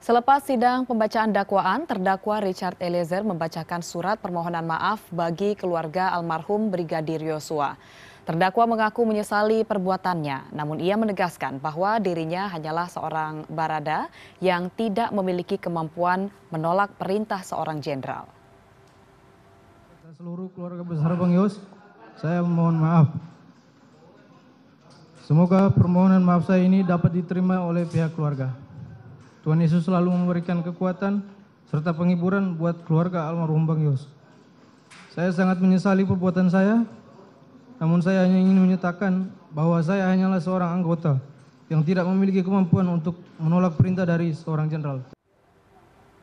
Selepas sidang pembacaan dakwaan, terdakwa Richard Eliezer membacakan surat permohonan maaf bagi keluarga almarhum Brigadir Yosua. Terdakwa mengaku menyesali perbuatannya, namun ia menegaskan bahwa dirinya hanyalah seorang barada yang tidak memiliki kemampuan menolak perintah seorang jenderal. Seluruh keluarga besar Bang Yos, saya mohon maaf. Semoga permohonan maaf saya ini dapat diterima oleh pihak keluarga. Tuhan Yesus selalu memberikan kekuatan serta penghiburan buat keluarga almarhum Bang Yos. Saya sangat menyesali perbuatan saya, namun saya hanya ingin menyatakan bahwa saya hanyalah seorang anggota yang tidak memiliki kemampuan untuk menolak perintah dari seorang jenderal.